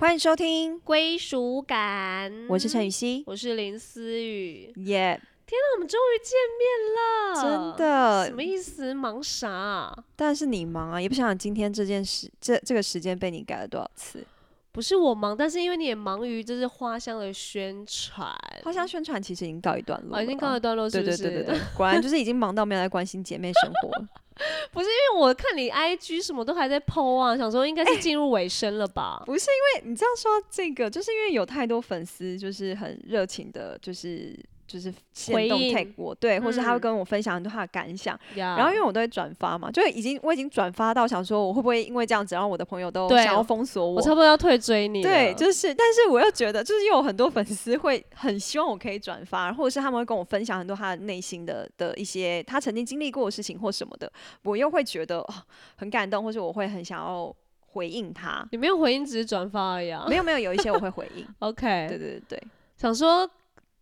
欢迎收听，归属感。我是陈雨希，我是林思雨。耶、天哪，我们终于见面了！真的什么意思？忙啥啊、但是你忙啊，也不想想今天这件事，这这个时间被你改了多少次。不是我忙，但是因为你也忙于就是花香的宣传，花香宣传其实已经告一段落了，哦，已经告一段落，是对不是？对对对对，果然就是已经忙到没有在关心姐妹生活了。不是因为我看你 IG 什么都还在 PO 啊，想说应该是进入尾声了吧？不是因为你这样说这个，就是因为有太多粉丝就是很热情的，就是就是现动 take 我，对，或是他会嗯跟我分享很多他的感想，呀然后因为我都会转发嘛，就已经我已经转发到想说我会不会因为这样子，然后我的朋友都想要封锁我我差不多要退追你，对，就是，但是我又觉得，就是又有很多粉丝会很希望我可以转发，或者是他们会跟我分享很多他的内心的的一些他曾经经历过的事情或什么的，我又会觉得、哦、很感动，或者我会很想要回应他。你没有回应，只是转发而已啊。没有没有，有一些我会回应。OK，对对对对，想说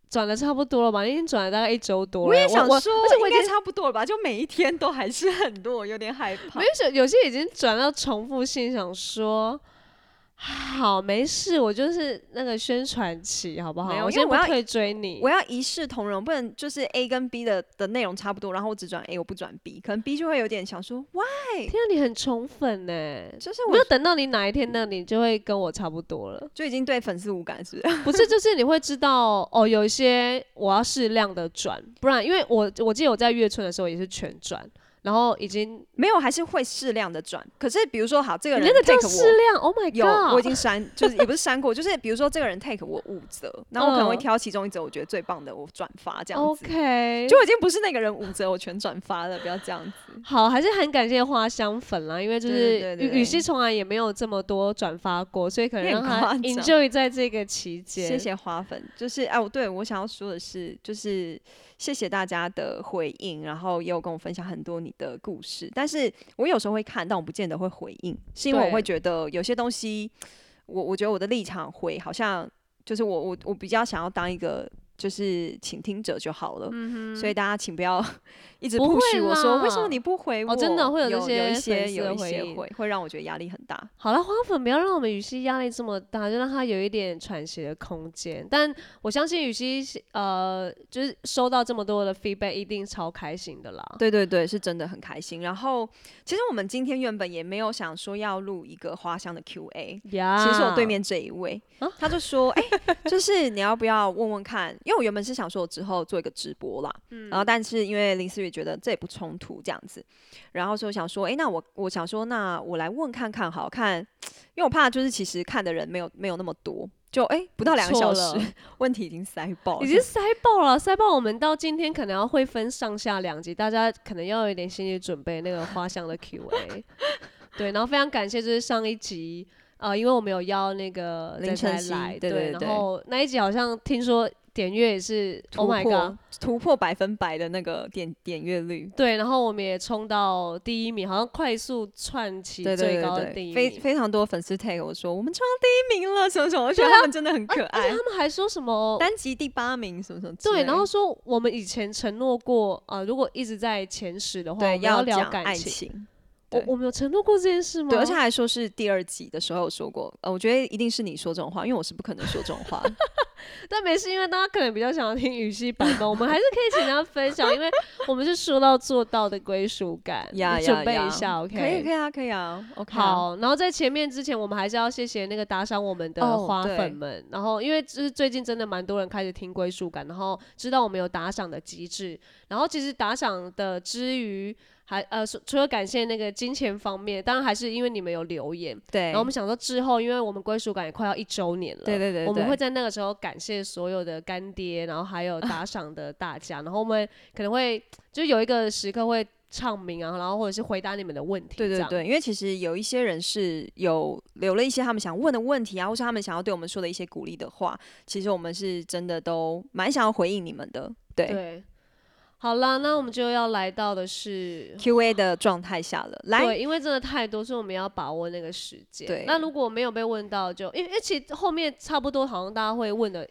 转的差不多了吧？你已经转了大概一周多了。我也想我说，而且我已经差不多了吧？就每一天都还是很多，我有点害怕没。有有些已经转到重复性，想说。好，没事，我就是那个宣传期，好不好？我因为我要先不退追你。我要一视同仁，不能就是 A 跟 B 的的内容差不多，然后我只转 A，我不转 B，可能 B 就会有点想说，哇，天啊，你很宠粉呢。就是我没有等到你哪一天，呢你就会跟我差不多了。就已经对粉丝无感，是不是？不是，就是你会知道哦，有一些我要适量的转，不然因为我我记得我在月春的时候也是全转，然后已经没有，还是会适量的转。可是比如说，好，这个人 take 适我。量，Oh my 有，god！我已经删，就是也不是删过，就是比如说这个人 take 我五折，然后我可能会嗯挑其中一折我觉得最棒的，我转发这样子。OK，就已经不是那个人五折，我全转发了，不要这样子。好，还是很感谢花香粉啦，因为就是雨雨熙从来也没有这么多转发过，所以可能让他 enjoy 在这个期间。谢。谢花粉，就是哎，我对我想要说的是，就是谢谢大家的回应，然后也有跟我分享很多你的故事。但是我有时候会看，但我不见得会回应，是因为我会觉得有些东西，我我觉得我的立场会好像就是我我我比较想要当一个就是倾听者就好了。所以大家请不要 一直嗯不许我说为什么你不回我？哦真的会有有这些有一些有一些会会让我觉得压力很大。好了，花粉不要让我们雨熙压力这么大，就让他有一点喘息的空间。但我相信雨熙呃，就是收到这么多的 feedback，一定超开心的啦。对对对，是真的很开心。然后其实我们今天原本也没有想说要录一个花香的 Q&A。呀，其实我对面这一位，啊他就说：“哎、就是你要不要问问看？因为我原本是想说我之后做一个直播啦，嗯然后但是因为林思雨觉得这也不冲突这样子，然后所以想说，哎、那我我想说，那我来问看看，好看，因为我怕就是其实看的人没有没有那么多，就哎、不到两个小时，问题已经塞爆了，已经塞爆了，塞爆！我们到今天可能要会分上下两集，大家可能要有一点心理准备。那个花香的 Q&A，对，然后非常感谢，就是上一集，呃，因为我们有邀那个林晨来，对对对然后那一集好像听说点阅也是突，Oh my 破 god，突破百分百的那个点点阅率。”对，然后我们也冲到第一名，好像快速窜起最高的第一名。非非常多粉丝 tag 我说我们冲到第一名了，什么什么，我觉得他们真的很可爱而且。他们还说什么？单集第八名什么什么对，然后说我们以前承诺过，呃，如果一直在前十的话，我们要聊讲爱感情。情，我我们有承诺过这件事吗？对，而且还说是第二集的时候有说过，呃，我觉得一定是你说这种话，因为我是不可能说这种话。但没事，因为大家可能比较想要听语系版本，我们还是可以请大家分享，因为我们是说到做到的归属感。准备一下，OK？可以可以啊，可以啊，OK 啊。好，然后在前面之前，我们还是要谢谢那个打赏我们的哦花粉们。然后，因为就是最近真的蛮多人开始听归属感，然后知道我们有打赏的机制。然后，其实打赏的之余，还呃除除了感谢那个金钱方面，当然还是因为你们有留言。对，然后我们想说之后，因为我们归属感也快要一周年了，对对对对我们会在那个时候感谢所有的干爹，然后还有 打赏的大家，然后我们可能会就有一个时刻会唱名啊，然后或者是回答你们的问题，对对对，因为其实有一些人是有留了一些他们想问的问题啊，或是他们想要对我们说的一些鼓励的话，其实我们是真的都蛮想要回应你们的。对对。好啦，那我们就要来到的是 Q&A 的状态下了，来，对，因为真的太多，所以我们要把握那个时间。对那如果没有被问到就，因为因为其实后面差不多好像大家会问的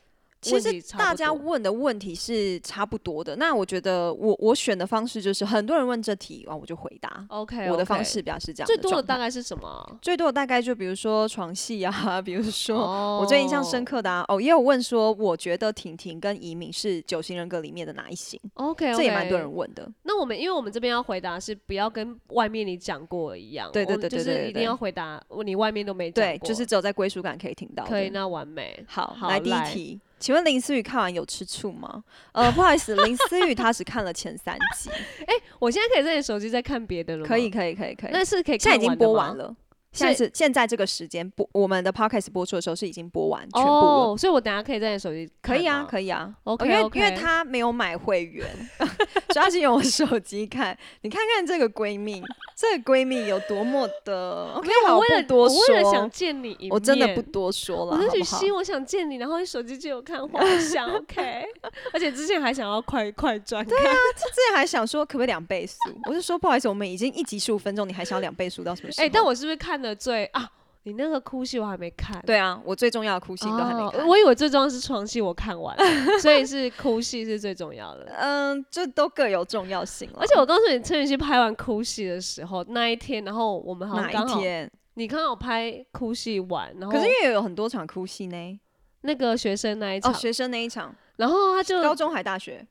其实大家问的问题是差不多的。那我觉得我我选的方式就是很多人问这题啊，我就回答。OK，我的方式比较是这样最多的大概是什么啊？最多的大概就比如说床戏啊，比如说、哦我最印象深刻的啊，哦，也有问说，我觉得婷婷跟移民是九型人格里面的哪一型 OK，, 这也蛮多人问的。那我们因为我们这边要回答是不要跟外面你讲过一样，对对我们就是一定对对对对要回答你外面都没讲就是只有在归属感可以听到。可以，那完美。好，好来第一题，请问林思雨看完有吃醋吗？呃，不好意思，林思雨她只看了前三集，哎我现在可以在你手机再看别的了吗？可以，，可以，可以，可以。那是可以现在已经播完。了。现在是现在这个时间播我们的 podcast 播出的时候是已经播完全部了，哦，所以我等下可以在你手机可以啊，以。可以啊。OK，因为 OK 因为她没有买会员，所以她是用我手机看。你看看这个闺蜜，这个闺蜜有多么的 OK，没有，好我为了不多我为了想说，见你一面，我真的不多说了，我是好不好许昕，我想见你，然后你手机就有看画像，OK，而且之前还想要快快转看，对啊，之前还想说可不可以两倍速，我就说不好意思，我们已经一集十五分钟，你还想要两倍速到什么时候？哎、但我是不是看的最啊？你那个哭戏我还没看，对啊，我最重要的哭戏都还没哦看。我以为最重要是床戏我看完了，所以是哭戏是最重要的。嗯，这都各有重要性了。而且我告诉你，陈雨希拍完哭戏的时候，那一天，然后我们好像哪刚好，一天？你刚好拍哭戏完，然后可是因为有很多场哭戏呢。那个学生那一场，哦，学生那一场，然后他就高中还大学，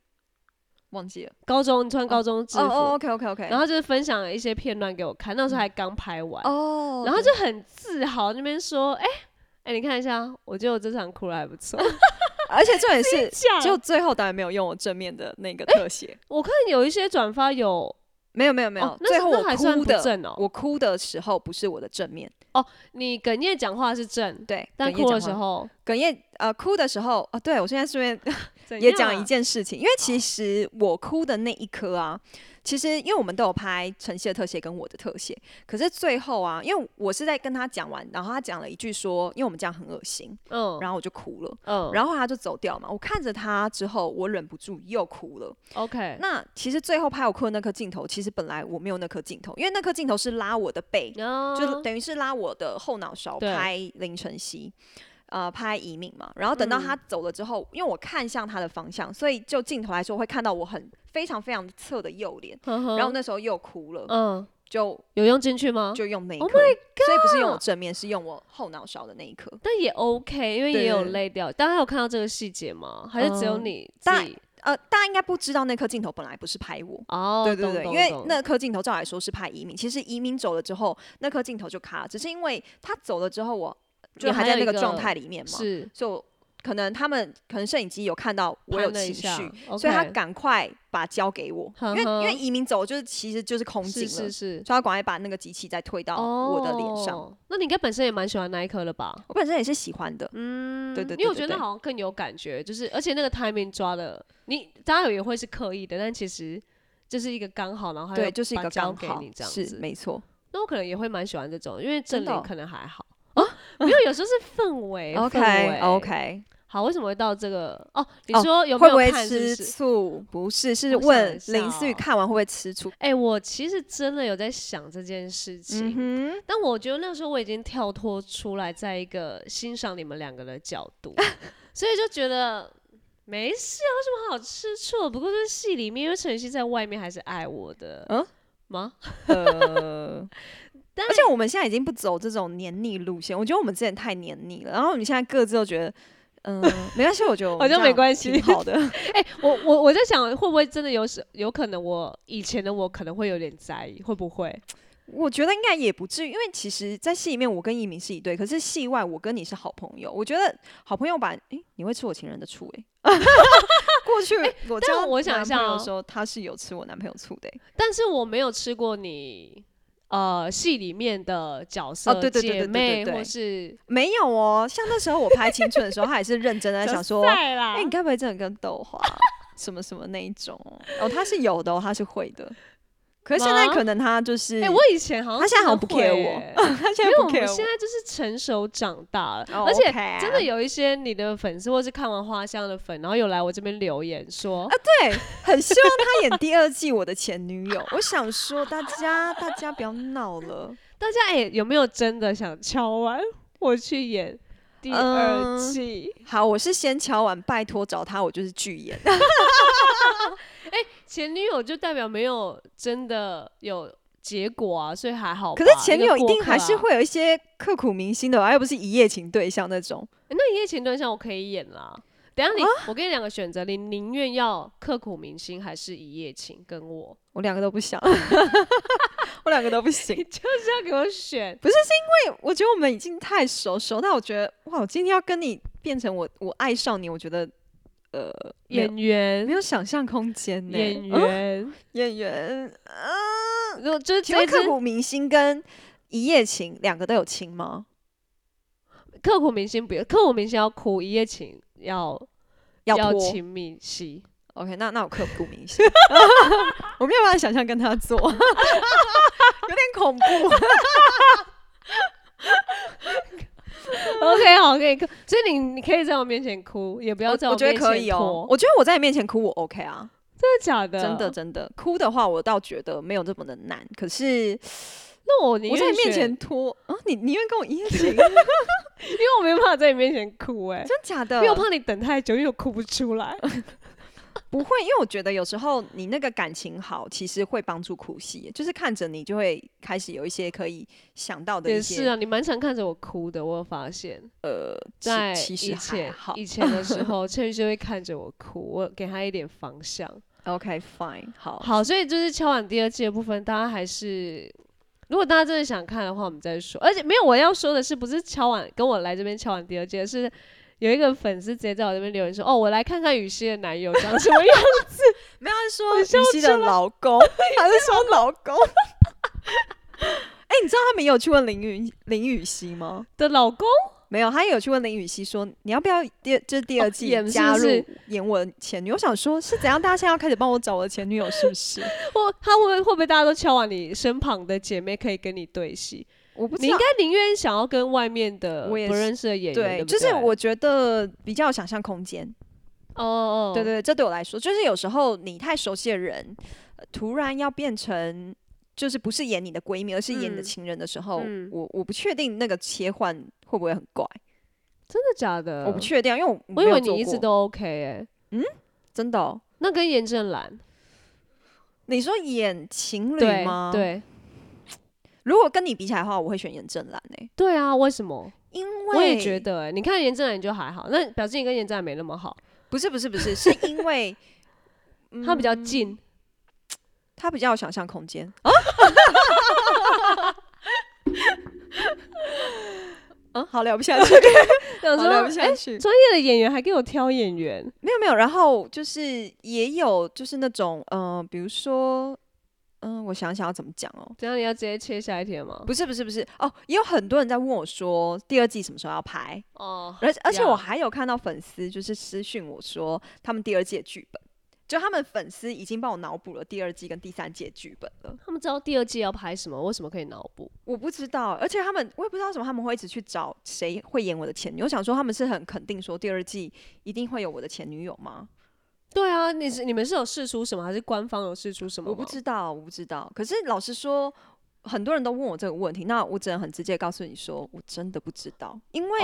忘记了。高中，你穿高中制服，哦哦，OK OK OK。然后就是分享了一些片段给我看，那时候还刚拍完，哦，然后就很自豪那边说，哎、哎、你看一下，我觉得我这场哭的还不错。而且重点是，假就最后导演没有用我正面的那个特写，我看有一些转发有，没有没有没有哦，最后我哭的，正哦。我哭的时候不是我的正面哦，你哽咽讲话是正，对，但哭的时候哽咽呃哭的时候哦，对我现在顺便 啊也讲一件事情，因为其实我哭的那一刻啊，其实因为我们都有拍晨曦的特写跟我的特写，可是最后啊，因为我是在跟他讲完，然后他讲了一句说，因为我们这样很恶心，嗯。然后我就哭了，嗯，然后他就走掉嘛，我看着他之后，我忍不住又哭了。OK，那其实最后拍我哭的那颗镜头，其实本来我没有那颗镜头，因为那颗镜头是拉我的背，然就等于是拉我的后脑勺拍林晨曦，呃，拍移民嘛。然后等到嗯他走了之后，因为我看向他的方向，所以就镜头来说会看到我很非常非常侧的右脸。然然后那时候又哭了，嗯，就有用进去吗？就用那一 Oh 颗，所以不是用我正面，是用我后脑勺的那一颗。但也 OK，因为也有对泪掉。大家有看到这个细节吗？还是只有嗯你自大己？呃，大家应该不知道那颗镜头本来不是拍我。哦，对对对，因为那颗镜头照来说是拍移民，其实移民走了之后，那颗镜头就卡了，只是因为他走了之后，我就还在那个状态里面嘛，是所以我可能他们可能摄影机有看到我有情绪，所以他赶快把交给我，因为因为移民走就是其实就是空镜了，是是是所以他赶快把那个机器再推到我的脸上。哦那你应该本身也蛮喜欢那一颗的吧？我本身也是喜欢的，嗯，对对对因为我觉得那好像更有感觉，就是而且那个 timing 抓的，你当然也会是刻意的，但其实就是一个刚好，然后他对，就是一个刚好这样是子。没错。那我可能也会蛮喜欢这种，因为正脸真的哦可能还好。哦，没有，有时候是氛围。OK OK 好，为什么会到这个？哦，你哦说有没会不会有看？吃？醋？不是，是问林思雨哦看完会不会吃醋？哎、我其实真的有在想这件事情，嗯，但我觉得那时候我已经跳脱出来，在一个欣赏你们两个的角度，所以就觉得没事啊，有什么好吃醋？不过就是戏里面，因为陈曦在外面还是爱我的，嗯吗？呃，但而且我们现在已经不走这种黏腻路线，我觉得我们之前太黏腻了，然后你现在各自都觉得，嗯、没关系，我觉得我好像们这样没关系挺好的。哎、我我我在想，会不会真的有时有可能我以前的我可能会有点在意，会不会？我觉得应该也不至于，因为其实，在戏里面我跟一鸣是一对，可是戏外我跟你是好朋友。我觉得好朋友把，诶，你会吃我情人的醋诶。过去我但交我想一下哦男朋友的时候，他是有吃我男朋友醋的诶。但是我没有吃过你。呃，戏里面的角色、哦对对对对对姐妹对对或是没有哦，像那时候我拍青春的时候，他也是认真的在想说，哎、你该不会真的跟豆花什么什么那一种？哦，他是有的、哦，他是会的。可是现在可能他就是，哎、我以前好像他现在好像不真的 care 会我欸 他现在不因为我们 care 现在就是成熟长大了，哦而且 OK 啊真的有一些你的粉丝或是看完花香的粉，然后有来我这边留言说，啊对，很希望他演第二季《我的前女友》。我想说，大家大家不要闹了。大家哎、有没有真的想敲完我去演第二嗯季。好，我是先敲完，拜托找他，我就是拒演。前女友就代表没有真的有结果啊，所以还好吧。可是前女友一定还是啊会有一些刻骨铭心的吧，又不是一夜情对象那种。欸那一夜情对象我可以演啦。等下你，啊我给你两个选择，你宁愿要刻骨铭心，还是一夜情？跟我，我两个都不想，我两个都不行。就是要给我选。不是是因为我觉得我们已经太熟熟，但我觉得哇，我今天要跟你变成我我爱上你，我觉得呃演员没，有想象空间呢。演嗯员，演员，嗯，就是请问这刻骨铭心跟一夜情两个都有亲吗？刻骨铭心不要，刻骨铭心要哭，一夜情要要拖亲密戏。OK，那那我刻骨铭心，我没有办法想象跟他做，有点恐怖。OK，好，可以哭，所以你你可以在我面前哭，也不要在我我觉得面前可以哦拖，我觉得我在你面前哭我 OK 啊，真的假的？真的。真的哭的话，我倒觉得没有这么的难。可是那我宁我在愿你面前，拖啊，你你愿意跟我一夜情？因为我没办法在你面前哭、哎，真假的？因为我怕你等太久，因为我哭不出来。不会，因为我觉得有时候你那个感情好，其实会帮助哭戏，就是看着你就会开始有一些可以想到的一些也是啊，你蛮常看着我哭的，我有发现。呃，其在其实还以前好。以前的时候，倩玉就会看着我哭，我给他一点方向。OK fine，好，好，所以就是敲完第二季的部分，大家还是。如果大家真的想看的话，我们再说。而且没有我要说的是，不是敲完跟我来这边敲完第二季，是有一个粉丝直接在我这边留言说：“哦，我来看看雨熙的男友长什么样子。没有他是说雨熙的老公，他是说老公。哎、你知道他们有去问林雨林雨熙吗？”的老公，没有，他也有去问林雨熙说，你要不要第就是第二季加入是演我的前女友？我想说，是怎样？大家现在要开始帮我找我的前女友，是不是？或他会不会会不会大家都敲完你身旁的姐妹可以跟你对戏？我不知道你应。该宁愿想要跟外面的我也不认识的演员，对，对对，就是我觉得比较有想象空间。哦哦，对对，对，这对我来说，就是有时候你太熟悉的人，呃突然要变成就是不是演你的闺蜜，而是演你的嗯情人的时候，嗯。我我不确定那个切换会不会很怪，真的假的？我不确定，因为我我以为你一直都 OK 哎、嗯？真的哦、那跟严正兰你说演情侣对吗？，对如果跟你比起来的话，我会选严正兰诶、对啊，为什么？因为我也觉得哎、你看严正兰就还好，那表示你跟严正兰没那么好，不是不是不是，是因为 他比较近。他比较有想象空间。嗯，好聊不下去，想说好聊不哎下去。专业的演员还给我挑演员，没有没有，然后就是也有就是那种嗯、呃比如说嗯、我想想要怎么讲哦。这样你要直接切下一题了吗？不是不是不是哦，也有很多人在问我说第二季什么时候要拍，哦，而而且我还有看到粉丝就是私讯我说他们第二季的剧本，就他们粉丝已经帮我脑补了第二季跟第三季的剧本了。他们知道第二季要拍什么，为什么可以脑补？我不知道，而且他们我也不知道为什么他们会一直去找谁会演我的前女友。我想说他们是很肯定说第二季一定会有我的前女友吗？对啊，你是你们是有试出什么，还是官方有试出什么？我不。知道，我不知道。可是老实说，很多人都问我这个问题，那我只能很直接告诉你说，我真的不知道，因为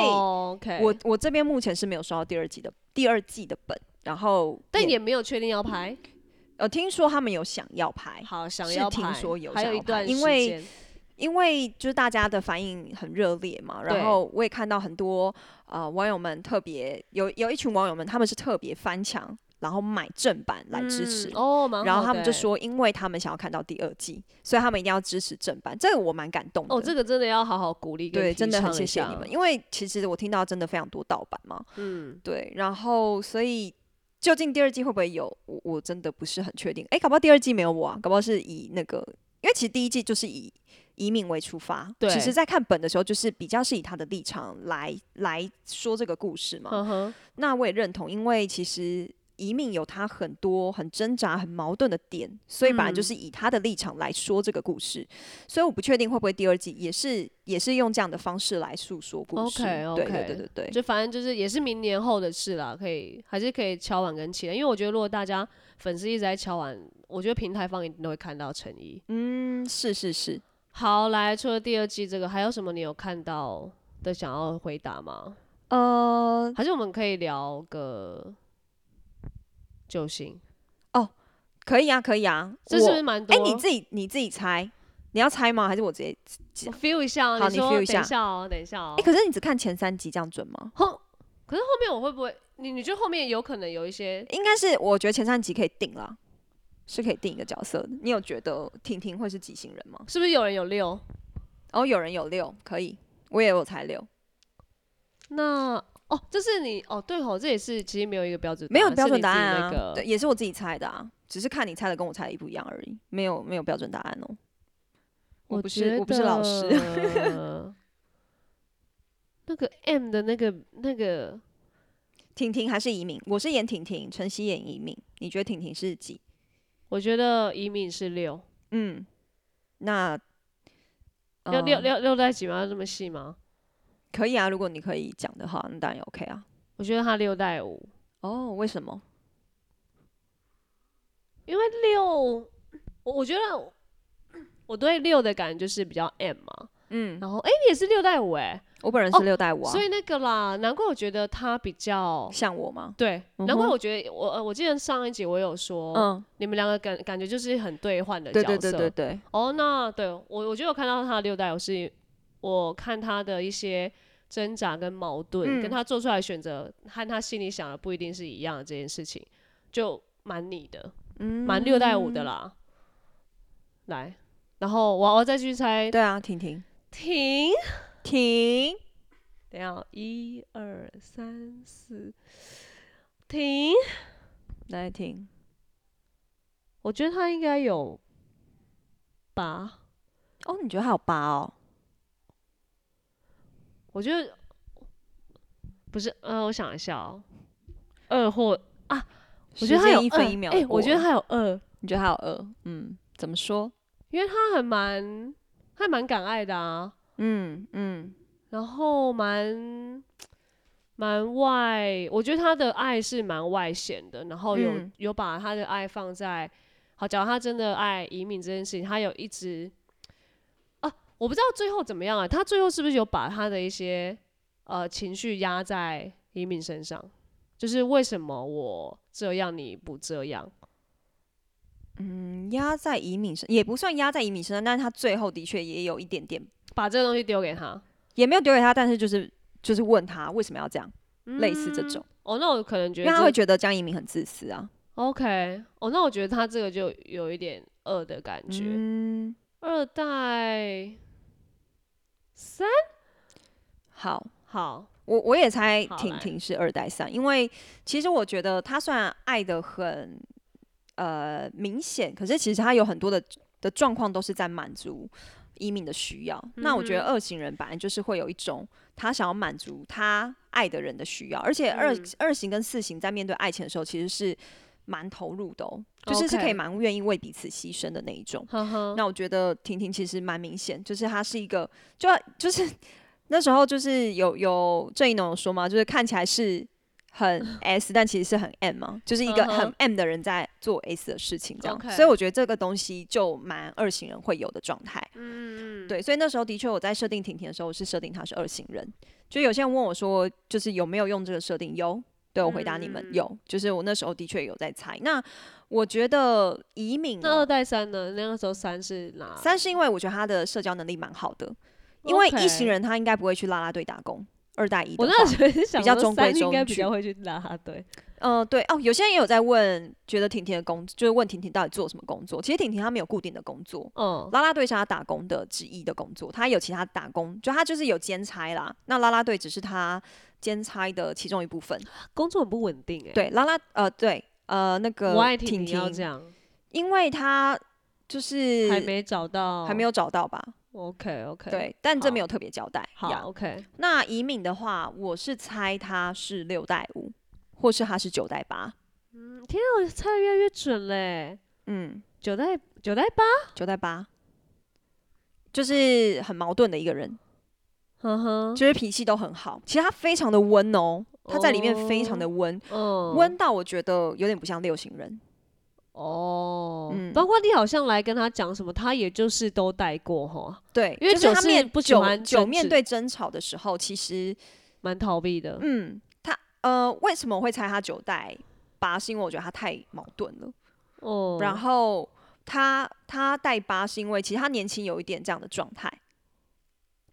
我我这边目前是没有收到第二季的第二季的本，然后但也没有确定要拍。呃听说他们有想要拍，好，想要拍听说有还有想要拍一段因为因为就是大家的反应很热烈嘛，然后我也看到很多呃网友们特别有有一群网友们他们是特别翻墙，然后买正版来支持。嗯哦，蛮然后他们就说，因为他们想要看到第二季，所以他们一定要支持正版。这个我蛮感动的。哦，这个真的要好好鼓励对，真的很谢谢你们，因为其实我听到真的非常多盗版嘛。嗯，对，然后所以究竟第二季会不会有，我我真的不是很确定。哎，搞不好第二季没有我啊，搞不好是以那个，因为其实第一季就是以移民为出发。对其实在看本的时候，就是比较是以他的立场来来说这个故事嘛。那我也认同，因为其实移民有他很多很挣扎、很矛盾的点，所以本来就嗯是以他的立场来说这个故事。所以我不确定会不会第二季也是也是用这样的方式来诉说故事。OK，OK 对对对对对。就反正就是也是明年后的事啦，可以还是可以敲碗跟期待，因为我觉得如果大家粉丝一直在敲碗，我觉得平台方一定都会看到诚意。嗯，是是是。好，来，除了第二季这个，还有什么你有看到的想要回答吗？呃，还是我们可以聊个九型？可以啊，可以啊。这是不是蛮多？哎、你自己你自己猜，你要猜吗？还是我直接？我 feel 一下你说等一下下哦，等一下哦哎、。可是你只看前三集这样准吗？后，可是后面我会不会？你你觉得后面有可能有一些？应该是，我觉得前三集可以定了，是可以定一个角色的。你有觉得婷婷会是几型人吗？是不是有人有六？哦，有人有六，可以，我也有猜六，那哦，这是你哦，对吼，这也是其实没有一个标准，没有标准答案啊，那个对，也是我自己猜的啊，只是看你猜的跟我猜的一不一样而已，没有没有标准答案哦。我不是我不是老师，那个 M 的那个那个，婷婷还是移民？我是演婷婷，陈曦演移民，你觉得婷婷是几？我觉得移民是六，嗯，那六六呃六六在几吗？要这么细吗？可以啊，如果你可以讲的话，那当然也 OK 啊。我觉得他六带五，哦，为什么？因为六，我我觉得我对六的感觉就是比较 M 嘛，嗯，然后哎、你也是六带五哎、我本人哦是六带五啊，所以那个啦，难怪我觉得他比较像我吗？对，嗯哼。难怪我觉得我呃我记得上一集我有说，嗯，你们两个感感觉就是很对换的角对色，对对对对，哦，那对我我觉得我看到他的六代，五是我看他的一些挣扎跟矛盾，嗯。跟他做出来选择和他心里想的不一定是一样的这件事情，就蛮你的，嗯蛮六代五的啦。来，然后我我再继续猜，对啊，婷婷，停，婷，等一下，一二三四，停。来停，我觉得他应该有八，哦，你觉得还有八哦？我觉得不是，呃，我想一下哦，二或啊，我觉得他有一分一秒二，哎、地过我觉得他有二，你觉得他有二？嗯，怎么说？因为他很蛮，他蛮敢爱的啊，嗯嗯然后蛮蛮外，我觉得他的爱是蛮外显的，然后有、嗯有把他的爱放在，好，假如他真的爱移民这件事情，他有一直啊，我不知道最后怎么样啊，他最后是不是有把他的一些呃情绪压在移民身上？就是为什么我这样你不这样？嗯，压在移民身也不算压在移民身上，但是他最后的确也有一点点，把这个东西丢给他，也没有丢给他，但是就是就是问他为什么要这样，类似这种，哦，那我可能觉因为他会觉得江移民很自私啊。OK，哦，那我觉得他这个就有一点恶的感觉。嗯，二代三？好，好，我我也猜婷婷是二代三，因为其实我觉得她虽然爱的很呃明显，可是其实她有很多的的状况都是在满足移民的需要。那我觉得二型人本来就是会有一种他想要满足他爱的人的需要，而且二、嗯。二型跟四型在面对爱情的时候，其实是蛮投入的哦，就是是可以蛮愿意为彼此牺牲的那一种。呵呵，那我觉得婷婷其实蛮明显，就是她是一个，就就是那时候就是有有郑一农有说嘛，就是看起来是很 S，但其实是很 M 嘛，就是一个很 M 的人在做 S 的事情这样。所以我觉得这个东西就蛮二型人会有的状态。嗯嗯，对，所以那时候的确我在设定婷婷的时候，我是设定她是二型人。就有些人问我说，就是有没有用这个设定？有。对我回答你们、嗯有，就是我那时候的确有在猜。那我觉得移民、那二哦、代三呢？那个时候三是哪？三是因为我觉得他的社交能力蛮好的，因为一行人他应该不会去啦啦队打工。二代一的我，那时候是想比较中规中矩应该比矩较会去拉拉队。嗯、对哦，有些人也有在问，觉得婷婷的工，就是问婷婷到底做什么工作。其实婷婷她没有固定的工作，嗯，啦啦队是她打工的之一的工作，她有其他打工，就她就是有兼差啦。那啦啦队只是她兼差的其中一部分。工作很不稳定哎。对，啦啦呃对呃那个我爱婷婷，要这，样，因为她就是还没找到，还没有找到吧？OK OK，，对，但这没有特别交代。好呀 OK，那移敏的话，我是猜他是六代五，或是他是九代八。嗯，天啊，我猜的越来越准嘞，嗯，九代九代八，九代八，就是很矛盾的一个人，呵呵，就是脾气都很好。其实他非常的温哦，他在里面非常的温，嗯，温到我觉得有点不像六型人。哦，嗯包括你好像来跟他讲什么，他也就是都带过哈。对，因为就是他九是不喜欢争九面对争吵的时候，其实蛮逃避的。嗯，他呃为什么我会猜他九代八？是因为我觉得他太矛盾了。哦，然后他他带八是因为其实他年轻有一点这样的状态，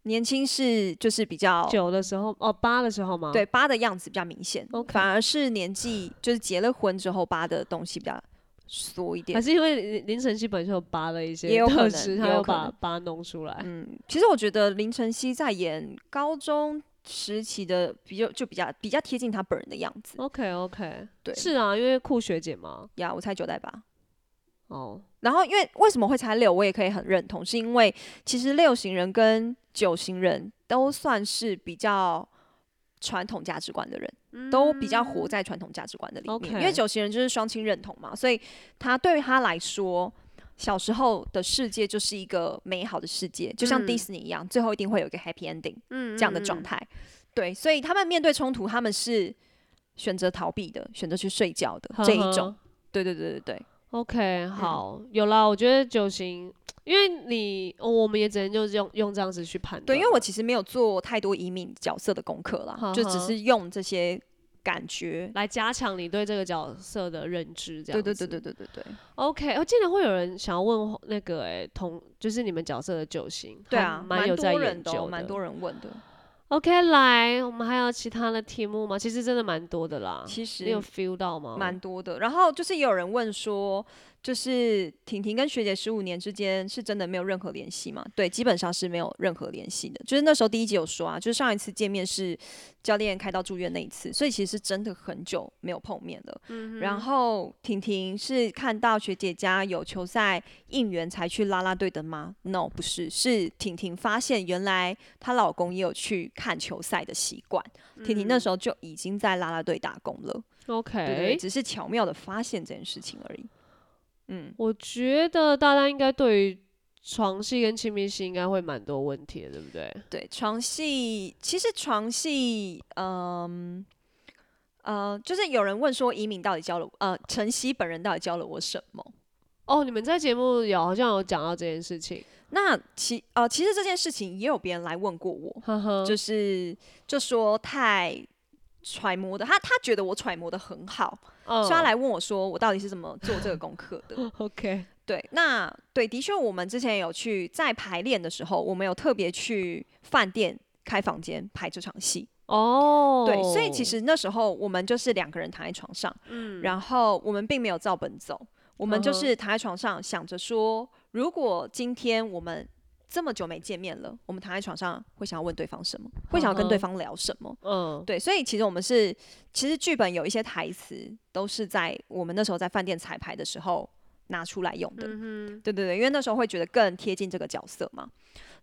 年轻是就是比较九的时候哦，八的时候吗？对八的样子比较明显 OK 反而是年纪就是结了婚之后八的东西比较缩一还点。是因为林林晨曦本身有八的一些也有他有也有把八弄出来。嗯，其实我觉得林晨曦在演高中时期的比较就比较比较贴近他本人的样子。OK OK，对是啊，因为酷学姐嘛。呀，我猜九代吧。哦，然后，因为为什么会猜六，我也可以很认同，是因为其实六型人跟九型人都算是比较传统价值观的人，都比较活在传统价值观的里面。因为九型人就是双亲认同嘛，所以他对于他来说，小时候的世界就是一个美好的世界，就像嗯迪士尼一样，最后一定会有一个 happy ending 嗯这样的状态。对，所以他们面对冲突，他们是选择逃避的，选择去睡觉的这一种。。对对对对对。OK，好，有啦。我觉得九型，因为你、哦我们也只能就是用用这样子去判断。对，因为我其实没有做太多移民角色的功课啦，呵呵就只是用这些感觉。来加强你对这个角色的认知，这样子。对对对对对对对，OK，哦，竟然会有人想要问那个哎、同就是你们角色的九型，还对啊，蛮有在研究的，蛮多人问的。OK，来，我们还有其他的题目吗？其实真的蛮多的啦。其你有 feel 到吗？蛮多的。然后就是也有人问说，就是婷婷跟学姐十五年之间是真的没有任何联系吗？对，基本上是没有任何联系的。就是那时候第一集有说啊，就是上一次见面是教练开到住院那一次，所以其实真的很久没有碰面了。嗯然后婷婷是看到学姐家有球赛应援才去啦啦队的吗？No，不是，是婷婷发现原来她老公也有去看球赛的习惯。婷婷那时候就已经在啦啦队打工了。OK，对，只是巧妙的发现这件事情而已。嗯，我觉得大家应该对于床戏跟亲密戏应该会蛮多问题的，对不对？对，床戏其实床戏，嗯呃就是有人问说，移民到底教了呃晨曦本人到底教了我什么？哦，你们在节目有好像有讲到这件事情，那其呃其实这件事情也有别人来问过我，呵呵，就是就说太揣摩的，他他觉得我揣摩的很好，嗯。所以他来问我说我到底是怎么做这个功课的。OK，对，那对，的确，我们之前有去在排练的时候，我们有特别去饭店开房间排这场戏。哦，对，所以其实那时候我们就是两个人躺在床上，嗯。然后我们并没有照本走，我们就是躺在床上想着说，如果今天我们这么久没见面了，我们躺在床上会想要问对方什么，会想要跟对方聊什么。嗯，对，所以其实我们是，其实剧本有一些台词都是在我们那时候在饭店彩排的时候拿出来用的。嗯对对对，因为那时候会觉得更贴近这个角色嘛。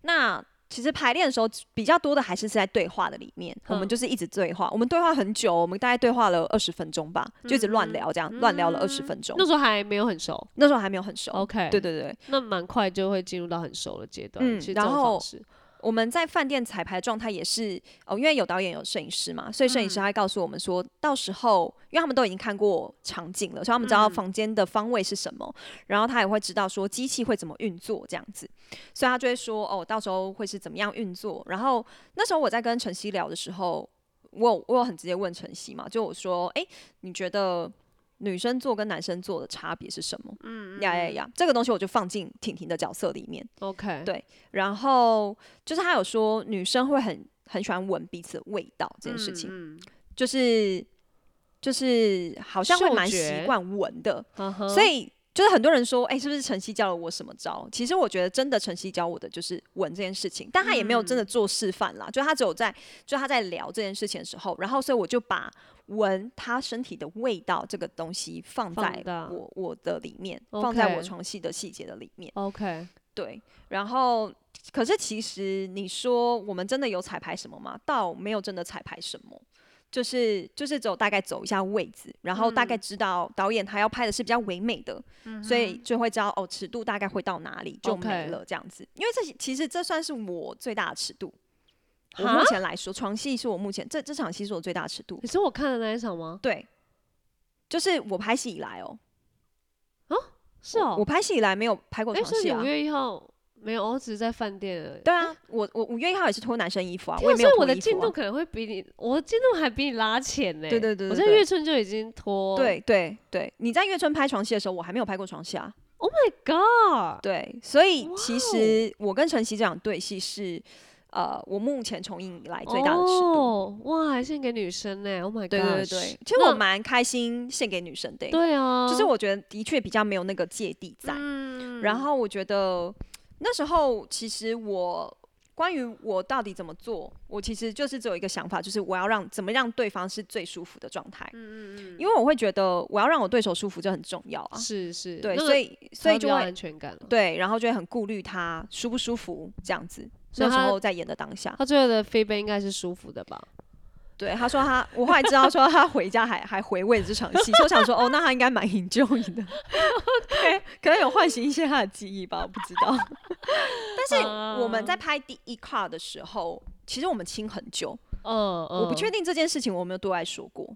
那其实排练的时候比较多的还是是在对话的里面，我们嗯就是一直对话，我们对话很久，我们大概对话了二十分钟吧，就一直乱聊，这样乱聊了二十分钟那。时候还没有很熟那时候还没有很熟。，OK，对，对对，那蛮快就会进入到很熟的阶段，嗯然后我们在饭店彩排的状态也是哦，因为有导演有摄影师嘛，所以摄影师他会告诉我们说，到时候因为他们都已经看过场景了，所以他们知道房间的方位是什么，然后他也会知道说机器会怎么运作这样子，所以他就会说哦，到时候会是怎么样运作。然后那时候我在跟晨曦聊的时候，我有我有很直接问晨曦嘛，就我说，哎、你觉得？女生做跟男生做的差别是什么？嗯呀呀呀！这个东西我就放进婷婷的角色里面。OK，对然后就是他有说女生会很很喜欢闻彼此的味道这件事情，嗯，就是就是好像会蛮习惯闻的，所以就是很多人说，哎、是不是晨曦教了我什么招？其实我觉得真的晨曦教我的就是闻这件事情，但他也没有真的做示范啦，就他只有在就他在聊这件事情的时候，然后所以我就把闻他身体的味道这个东西放在放我我的里面放在我床戏的细节的里面。OK，对，然后可是其实你说我们真的有彩排什么吗？倒没有真的彩排什么，就是就是只有大概走一下位置，然后大概知道导演他要拍的是比较唯美的，所以就会知道哦尺度大概会到哪里就没了这样子。因为这其实这算是我最大的尺度。我目前来说，床戏是我目前这这场戏是我最大尺度。你是我看的那一场吗？对，就是我拍戏以来哦，啊是哦，我拍戏以来没有拍过哎，床戏啊是纽。约一号没有，我只是在饭店而已。对啊，我我五月一号也是脱男生衣服啊，没有所以我的。进度可能会比你，我的进度还比你拉前呢、对对对对我在月春就已经脱。对对对，你在月春拍床戏的时候，我还没有拍过床戏啊。Oh my God，对，所以其实我跟陈曦这场对戏是，呃，我目前重映以来最大的尺度。哦，哇，还献给女生呢！Oh my god，对对对对，其实我蛮开心献给女生的欸、对啊，就是我觉得的确比较没有那个芥蒂在。嗯然后我觉得那时候其实我关于我到底怎么做，我其实就是只有一个想法，就是我要让怎么让对方是最舒服的状态。嗯嗯嗯。因为我会觉得我要让我对手舒服，这很重要啊。是是，对，那个所以所以就会安全感了。对，然后就会很顾虑他舒不舒服这样子。那时候在演的当下，他最后的飞杯应该是舒服的吧？对他说他，我后来知道说他回家还还回味这场戏，所以我想说哦，那他应该蛮 enjoy 的，对，可能有唤醒一些他的记忆吧，我不知道。但是我们在拍第一 car 的时候，其实我们亲很久，嗯嗯，我不确定这件事情我有没有对外说过。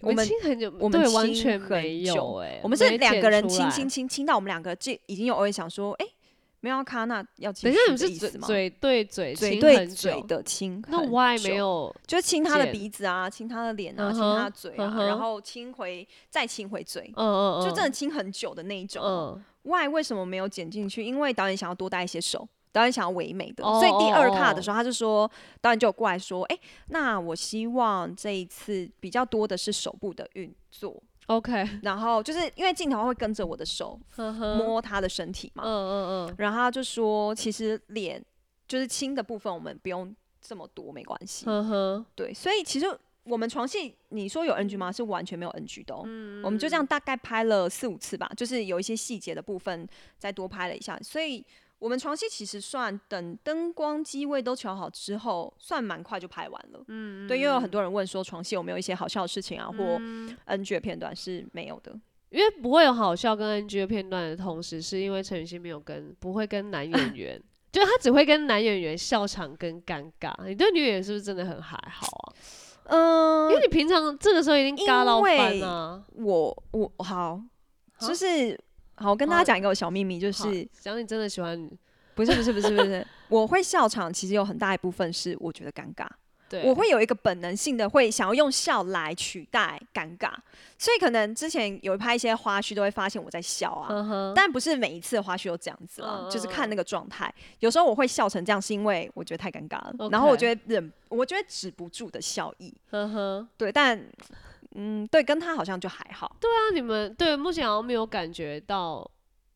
我们亲很久，我们对完亲全很没有久哎，我们是两个人亲亲。亲亲到我们两个这已经有偶尔想说，哎、没有卡那要亲等一下，你是嘴？嘴对嘴亲嘴对，嘴的亲那很 why 没有？就是亲他的鼻子啊，亲他的脸啊，嗯亲他的嘴啊，然后亲回再亲回嘴，嗯嗯嗯，就真的亲很久的那一种。嗯，Why 为什么没有剪进去？因为导演想要多带一些手，导演想要唯美的，哦所以第二哦 cut 哦的时候，他就说，导演就有过来说，哎、那我希望这一次比较多的是手部的运作，OK，然后就是因为镜头会跟着我的手摸他的身体嘛，嗯嗯嗯，然后他就说，其实脸就是亲的部分，我们不用这么多，没关系。呵呵，对，所以其实我们床戏，你说有 NG 吗？是完全没有 NG 的、哦。嗯我们就这样大概拍了四五次吧，就是有一些细节的部分再多拍了一下，所以我们床戏其实算等灯光机位都调好之后，算蛮快就拍完了。嗯，对，因为有很多人问说床戏有没有一些好笑的事情啊，或 NG 的片段是没有的。因为不会有好笑跟 NG 的片段的同时，是因为陈雨欣没有跟不会跟男演 员，就是他只会跟男演员笑场跟尴尬。你对女演员是不是真的很还好啊？嗯、因为你平常这个时候已经尬到翻了啊。我我，好就是好，我跟大家讲一个小秘密，就好是讲你真的喜欢，不是不是不是不是，我会笑场，其实有很大一部分是我觉得尴尬。对，我会有一个本能性的会想要用笑来取代尴尬，所以可能之前有拍一些花絮都会发现我在笑啊，但不是每一次的花絮都这样子啦，嗯就是看那个状态。有时候我会笑成这样，是因为我觉得太尴尬了然后我觉得忍，我觉得止不住的笑意。对，但嗯，对，跟他好像就还好，对啊你们对目前好像没有感觉到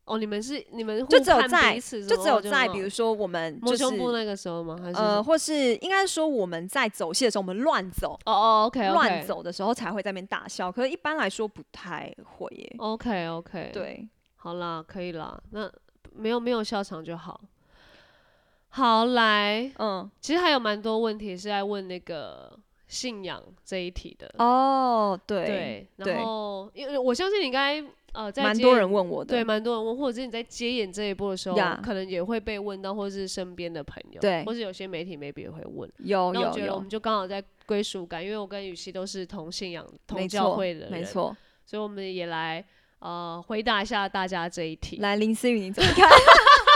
哦，你们是你们就只有在就只有在比如说我们就是摸胸部那个时候吗？还是呃，或是应该说我们在走戏的时候，我们乱走。哦哦，OK 乱走的时候才会在那边大笑，可是一般来说不太会耶。，OK OK，，对，好啦，可以啦，那没有没有笑场就好。好，来，嗯，其实还有蛮多问题是在问那个信仰这一题的。哦，对，对，然后因为我相信你应该呃蛮多人问我的，对，蛮多人问，或者是你在接演这一部的时候呀可能也会被问到，或者是身边的朋友，对或是有些媒体 maybe 也会问。有有有那我觉得我们，就刚好在归属感，因为我跟雨熙都是同信仰、同教会的人，没，错。所以我们也来呃回答一下大家这一题。来，林思雨你怎么看？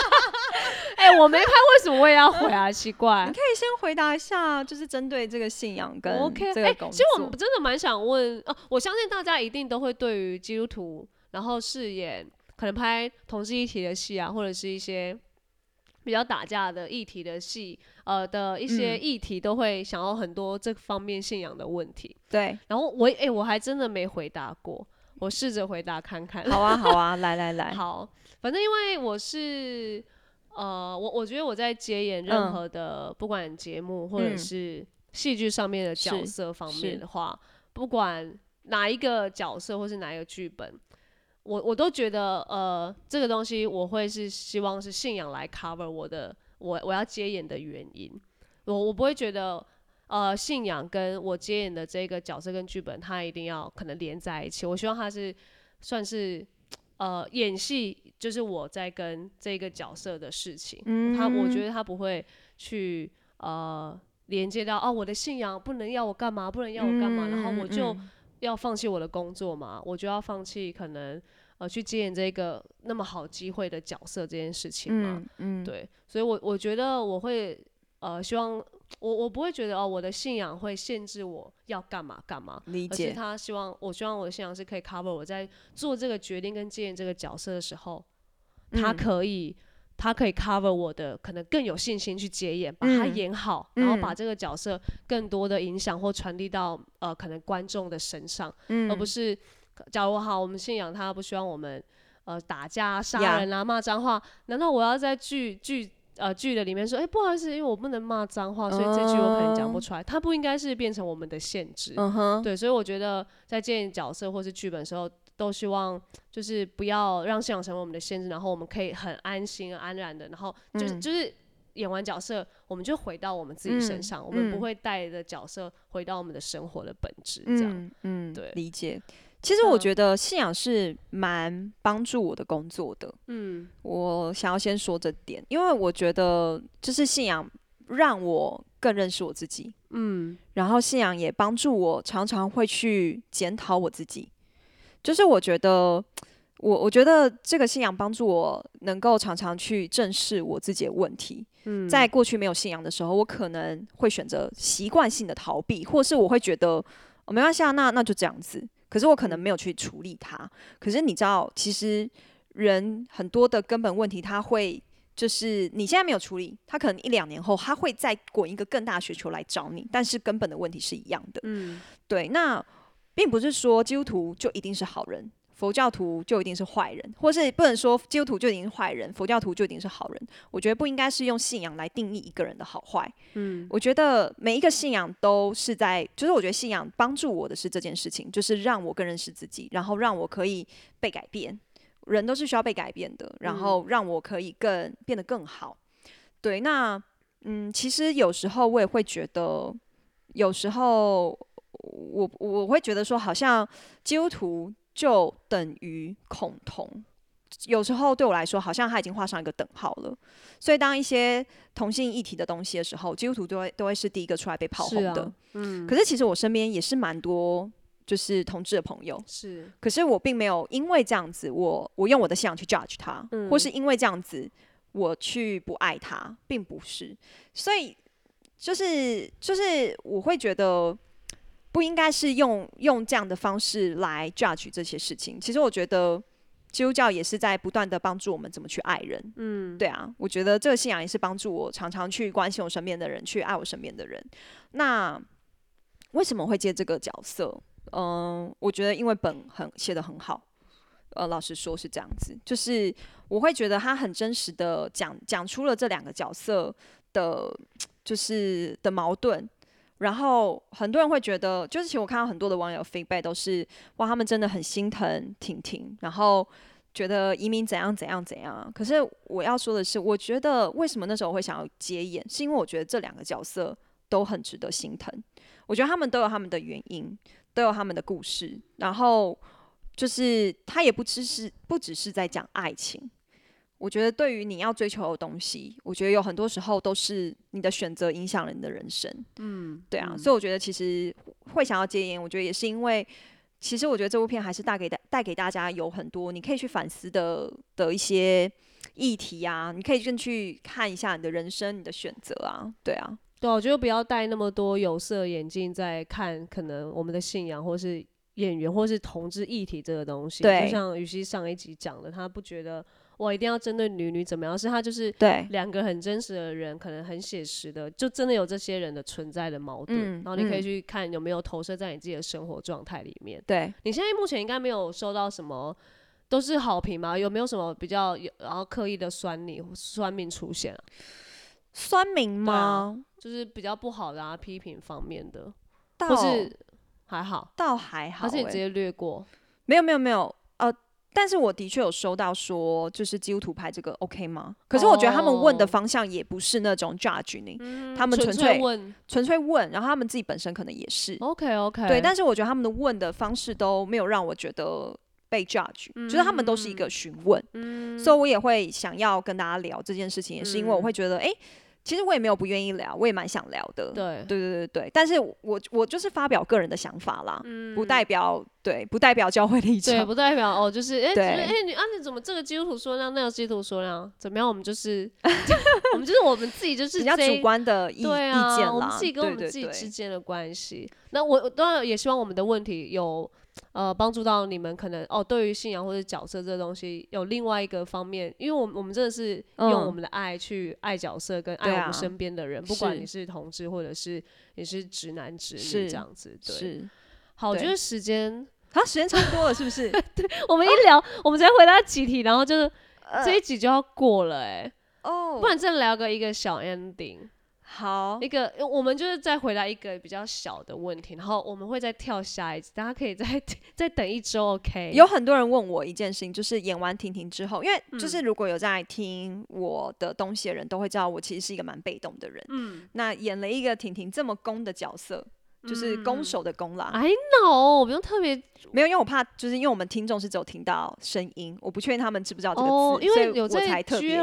哎、我没拍，为什么我也要回啊？奇怪你。可以先回答一下，就是针对这个信仰跟 OK，这个工作。其实我们真的蛮想问哦、我相信大家一定都会对于基督徒，然后饰演可能拍同志议题的戏啊，或者是一些比较打架的议题的戏，呃的一些嗯议题，都会想要很多这方面信仰的问题。对，然后我哎、我还真的没回答过，我试着回答看看。好啊，好啊，来来来，好，反正因为我是呃，我我觉得我在接演任嗯何的、不管节目或者嗯是戏剧上面的角色方面的话，不管哪一个角色或是哪一个剧本。我我都觉得，呃，这个东西我会是希望是信仰来 cover 我的我我要接演的原因，我我不会觉得，呃，信仰跟我接演的这个角色跟剧本，它一定要可能连在一起。我希望它是算是呃演戏，就是我在跟这个角色的事情。嗯他我觉得他不会去呃连接到哦我的信仰不能要我干嘛，不能要我干嘛，然后我就嗯要放弃我的工作嘛，我就要放弃可能呃去接演这个那么好机会的角色这件事情嘛。嗯嗯，对，所以我我觉得我会呃希望我我不会觉得哦我的信仰会限制我要干嘛干嘛，而是理解，他希望我希望我的信仰是可以 cover 我在做这个决定跟接演这个角色的时候，他嗯。可以。他可以 cover 我的，可能更有信心去接演，把它嗯。演好，然后把嗯。这个角色更多的影响或传递到呃可能观众的身上，嗯。而不是假如好我们信仰他不希望我们呃打架、杀人啊、骂脏话，难道我要在剧剧呃剧的里面说，哎、不好意思，因为我不能骂脏话，所以这句我可能讲不哦。出来，它不应该是变成我们的限制。对，所以我觉得在建议角色或是剧本的时候，都希望就是不要让信仰成为我们的限制，然后我们可以很安心、安然的，然后就是、嗯就是演完角色，我们就回到我们自己身嗯上，我们不嗯会带着角色回到我们的生活的本质，这样。嗯嗯，对理解。其实我嗯觉得信仰是蛮帮助我的工作的。嗯我想要先说这点，因为我觉得就是信仰让我更认识我自己，嗯然后信仰也帮助我常常会去检讨我自己。就是我觉得，我我觉得这个信仰帮助我能够常常去正视我自己的问题。嗯，在过去没有信仰的时候，我可能会选择习惯性的逃避，或是我会觉得、哦、没关系啊，那那就这样子。可是我可能没有去处理它。可是你知道，其实人很多的根本问题，他会就是你现在没有处理，他可能一两年后，他会再滚一个更大的雪球来找你，但是根本的问题是一样的。嗯对，那并不是说基督徒就一定是好人，佛教徒就一定是坏人，或是不能说基督徒就一定是坏人，佛教徒就一定是好人。我觉得不应该是用信仰来定义一个人的好坏。嗯我觉得每一个信仰都是在，就是我觉得信仰帮助我的是这件事情，就是让我更认识自己，然后让我可以被改变。人都是需要被改变的，然后让我可以更变得更好。对，那嗯，其实有时候我也会觉得，有时候我我会觉得说，好像基督徒就等于恐同。有时候对我来说，好像他已经画上一个等号了。所以当一些同性议题的东西的时候，基督徒都会都会是第一个出来被炮轰的。啊，嗯，可是其实我身边也是蛮多就是同志的朋友，是可是我并没有因为这样子，我我用我的信仰去 judge 他，嗯或是因为这样子我去不爱他，并不是。所以就是就是我会觉得不应该是用用这样的方式来 judge 这些事情。其实我觉得基督教也是在不断的帮助我们怎么去爱人。嗯对啊，我觉得这个信仰也是帮助我常常去关心我身边的人，去爱我身边的人。那为什么会接这个角色？嗯、我觉得因为本很写的很好，呃，老实说是这样子，就是我会觉得他很真实的讲讲出了这两个角色的，就是的矛盾。然后很多人会觉得，就是其实我看到很多的网友 feedback 都是哇，他们真的很心疼婷婷，然后觉得移民怎样怎样怎样。可是我要说的是，我觉得为什么那时候会想要接演，是因为我觉得这两个角色都很值得心疼。我觉得他们都有他们的原因，都有他们的故事，然后就是他也不只是不只是在讲爱情。我觉得对于你要追求的东西，我觉得有很多时候都是你的选择影响了你的人生。嗯，对啊，嗯所以我觉得其实会想要戒烟，我觉得也是因为，其实我觉得这部片还是带给大带给大家有很多你可以去反思的的一些议题啊，你可以更去看一下你的人生、你的选择啊，对啊，对啊，我觉得不要戴那么多有色眼镜在看，可能我们的信仰或是演员或是同志议题这个东西。对就像雨熙上一集讲的，他不觉得我一定要针对女女怎么样，是他就是对，两个很真实的人，可能很写实的，就真的有这些人的存在的矛盾，嗯然后你可以嗯去看有没有投射在你自己的生活状态里面。对，你现在目前应该没有收到什么。都是好评吗？有没有什么比较有然后刻意的酸你酸民出现啊？酸民吗？就是比较不好的啊，批评方面的，倒或是还好，倒还好、欸，还是你直接略过？没有没有没有，呃。但是我的确有收到说，就是基督徒拍这个 OK 吗？可是我觉得他们问的哦。方向也不是那种 judge 你，嗯他们纯粹粹问。纯粹问，然后他们自己本身可能也是。，OK OK，对，但是我觉得他们的问的方式都没有让我觉得被 judge，、就是他们都是一个询问，嗯。所以我也会想要跟大家聊这件事情，也是因为我嗯会觉得，哎、其实我也没有不愿意聊，我也蛮想聊的。对对对对对，但是我我就是发表个人的想法啦，不代表对，不代表教会立场。不代表哦，就是哎，对哎、你啊，你怎么这个基督徒说那，那个基督徒说那，怎么样？我们就是 我们就是我们自己就是比较主观的意、对意见啊，我们啦，自己跟我们对自己之对间的关系。那我我当然也希望我们的问题有呃帮助到你们，可能哦对于信仰或者角色这东西有另外一个方面，因为我们我们真的是用嗯我们的爱去爱角色跟爱我们身边的人，不管你是同志或者是你是直男直女这样子。对，是。好，我觉得时间啊，时间差不多了，是不是？对我们一聊，我们才回答几题，然后就是呃这一集就要过了哎、哦，不然再聊个一个小 ending。好一个，我们就是再回答一个比较小的问题，然后我们会再跳下一集，大家可以再 再等一周，OK？有很多人问我一件事情，就是演完婷婷之后，因为嗯就是如果有在听我的东西的人，都会知道我其实是一个蛮被动的人。嗯那演了一个婷婷这么攻的角色，就是嗯。攻守的攻啦。，I know，我不用特别没有，因为我怕，就是因为我们听众是只有听到声音，我不确定他们知不知道这个字，哦，因为有在才特别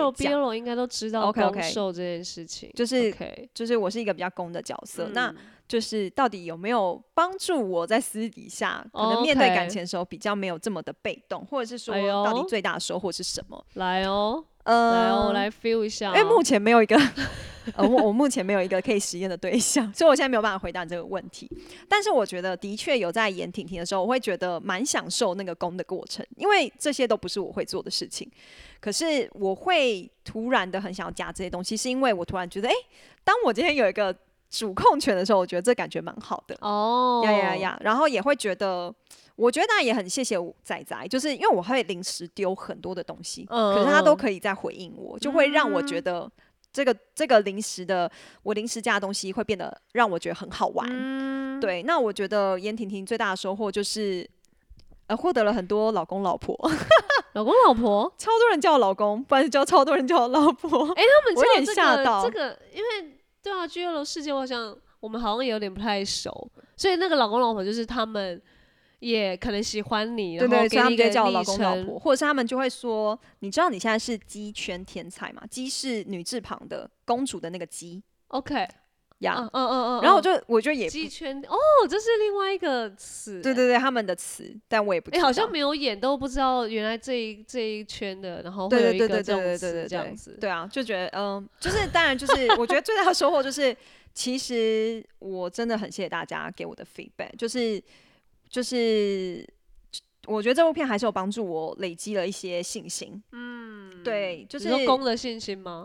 应该都知道 OK，OK。攻受这件事情，就是就是我是一个比较攻的角色，那嗯。就是到底有没有帮助我在私底下可哦能面对感情的时候比较没有这么的被动，或者是说到底最大的收获是什么？来哦，呃，来哦，我来 feel 一下哦，因为目前没有一个，呃，我我目前没有一个可以实验的对象，所以我现在没有办法回答你这个问题。但是我觉得的确有在演婷婷的时候，我会觉得蛮享受那个攻的过程，因为这些都不是我会做的事情。可是我会突然的很想要加这些东西，是因为我突然觉得，哎、当我今天有一个主控权的时候，我觉得这感觉蛮好的。哦，呀呀呀！然后也会觉得，我觉得那也很谢谢仔仔，就是因为我会临时丢很多的东西，嗯可是他都嗯可以再回应我，就会让我觉得这个这个临时的我临时加的东西会变得让我觉得很好玩。嗯，对，那我觉得严婷婷最大的收获就是。呃，获得了很多老公老婆，老公老婆，超多人叫我老公，不然就叫超多人叫我老婆。哎，他们我有点知道这个吓到这个，因为对啊，GL 世界我好像我们好像有点不太熟，所以那个老公老婆就是他们也可能喜欢你，然后对对，所以他们就会给你一个叫我老公老婆，或者是他们就会说，你知道你现在是鸡圈天才吗？鸡是女字旁的公主的那个鸡 OK，呀。嗯嗯嗯嗯，然后我就就我就也鸡圈哦，这是另外一个词，对对对，他们的词，但我也不知哎、道。好像没有演，都不知道原来这一这一圈的，然后会对有一对对对对个这种词对对对这样子。对啊，就觉得嗯，就是当然就是我觉得最大的收获就是，其实我真的很谢谢大家给我的 feedback，就是就是我觉得这部片还是有帮助我累积了一些信心。嗯，对，就是说公的信心吗？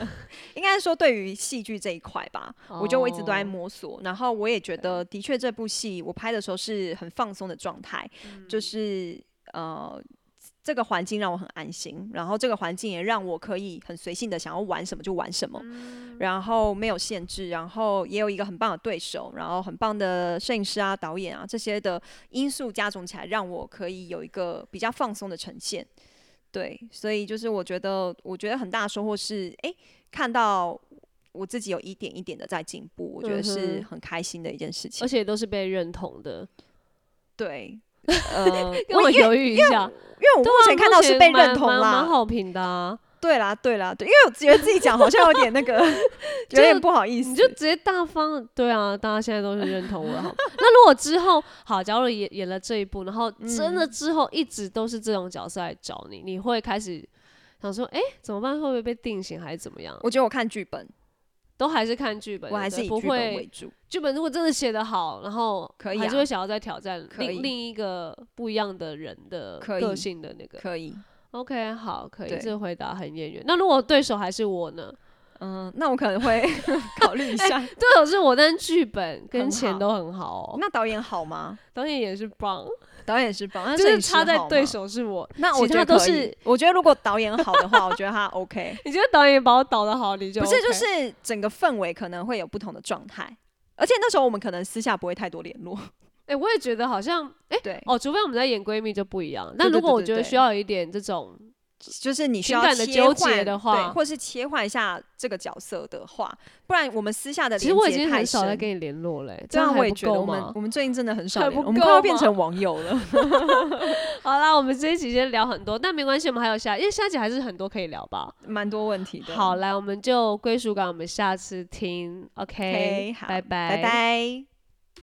应该说对于戏剧这一块吧，我觉得我一直都在哦摸索，然后我也觉得的确这部戏我拍的时候是很放松的状态，嗯就是呃。这个环境让我很安心，然后这个环境也让我可以很随性的想要玩什么就玩什么，嗯然后没有限制，然后也有一个很棒的对手，然后很棒的摄影师啊、导演啊这些的因素加总起来，让我可以有一个比较放松的呈现。对，所以就是我觉得，我觉得很大的收获是，诶，看到我自己有一点一点的在进步，我觉得是很开心的一件事情而。且都是被认同的。对，呃，跟 我犹豫一下，因为我目前看到是被认同啦好评的啊。对啦，对啦，对，因为我觉得自己讲好像有点那个，有点不好意思。你就直接大方，对啊，大家现在都是认同我的好。那如果之后好，假如演演了这一部，然后真嗯的之后一直都是这种角色来找你，你会开始想说，哎、怎么办？会不会被定型还是怎么样？我觉得我看剧本，都还是看剧本，我还是不以剧本为会主。剧本如果真的写得好，然后可以啊还是会想要再挑战另另一个不一样的人的个性的那个。可以，OK，好，可以，对这回答很演员。那如果对手还是我呢？嗯，那我可能会 考虑一下。对手是我，但是剧本跟钱都很好哦。那导演好吗？导演也是棒，导演是棒，那就是摄影师差在对。手是我。那我觉得可以他都是。我觉得如果导演好的话，我觉得他 OK。你觉得导演把我导的好，你就不是，就是整个氛围可能会有不同的状态，而且那时候我们可能私下不会太多联络。哎、我也觉得好像哎、对，哦，除非我们在演闺蜜就不一样。那如果我觉得需要有一点这种就是你需要的切纠结换的话对，或是切换一下这个角色的话，不然我们私下的其实我已经很少在跟你联络嘞、这样我也觉得我们我？们最近真的很少联络，我们快要变成网友了。好啦，我们这一集先聊很多，但没关系，我们还有下，因为下一集还是很多可以聊吧。蛮多问题的。好，来，我们就归属感，我们下次听。好，拜拜，拜拜。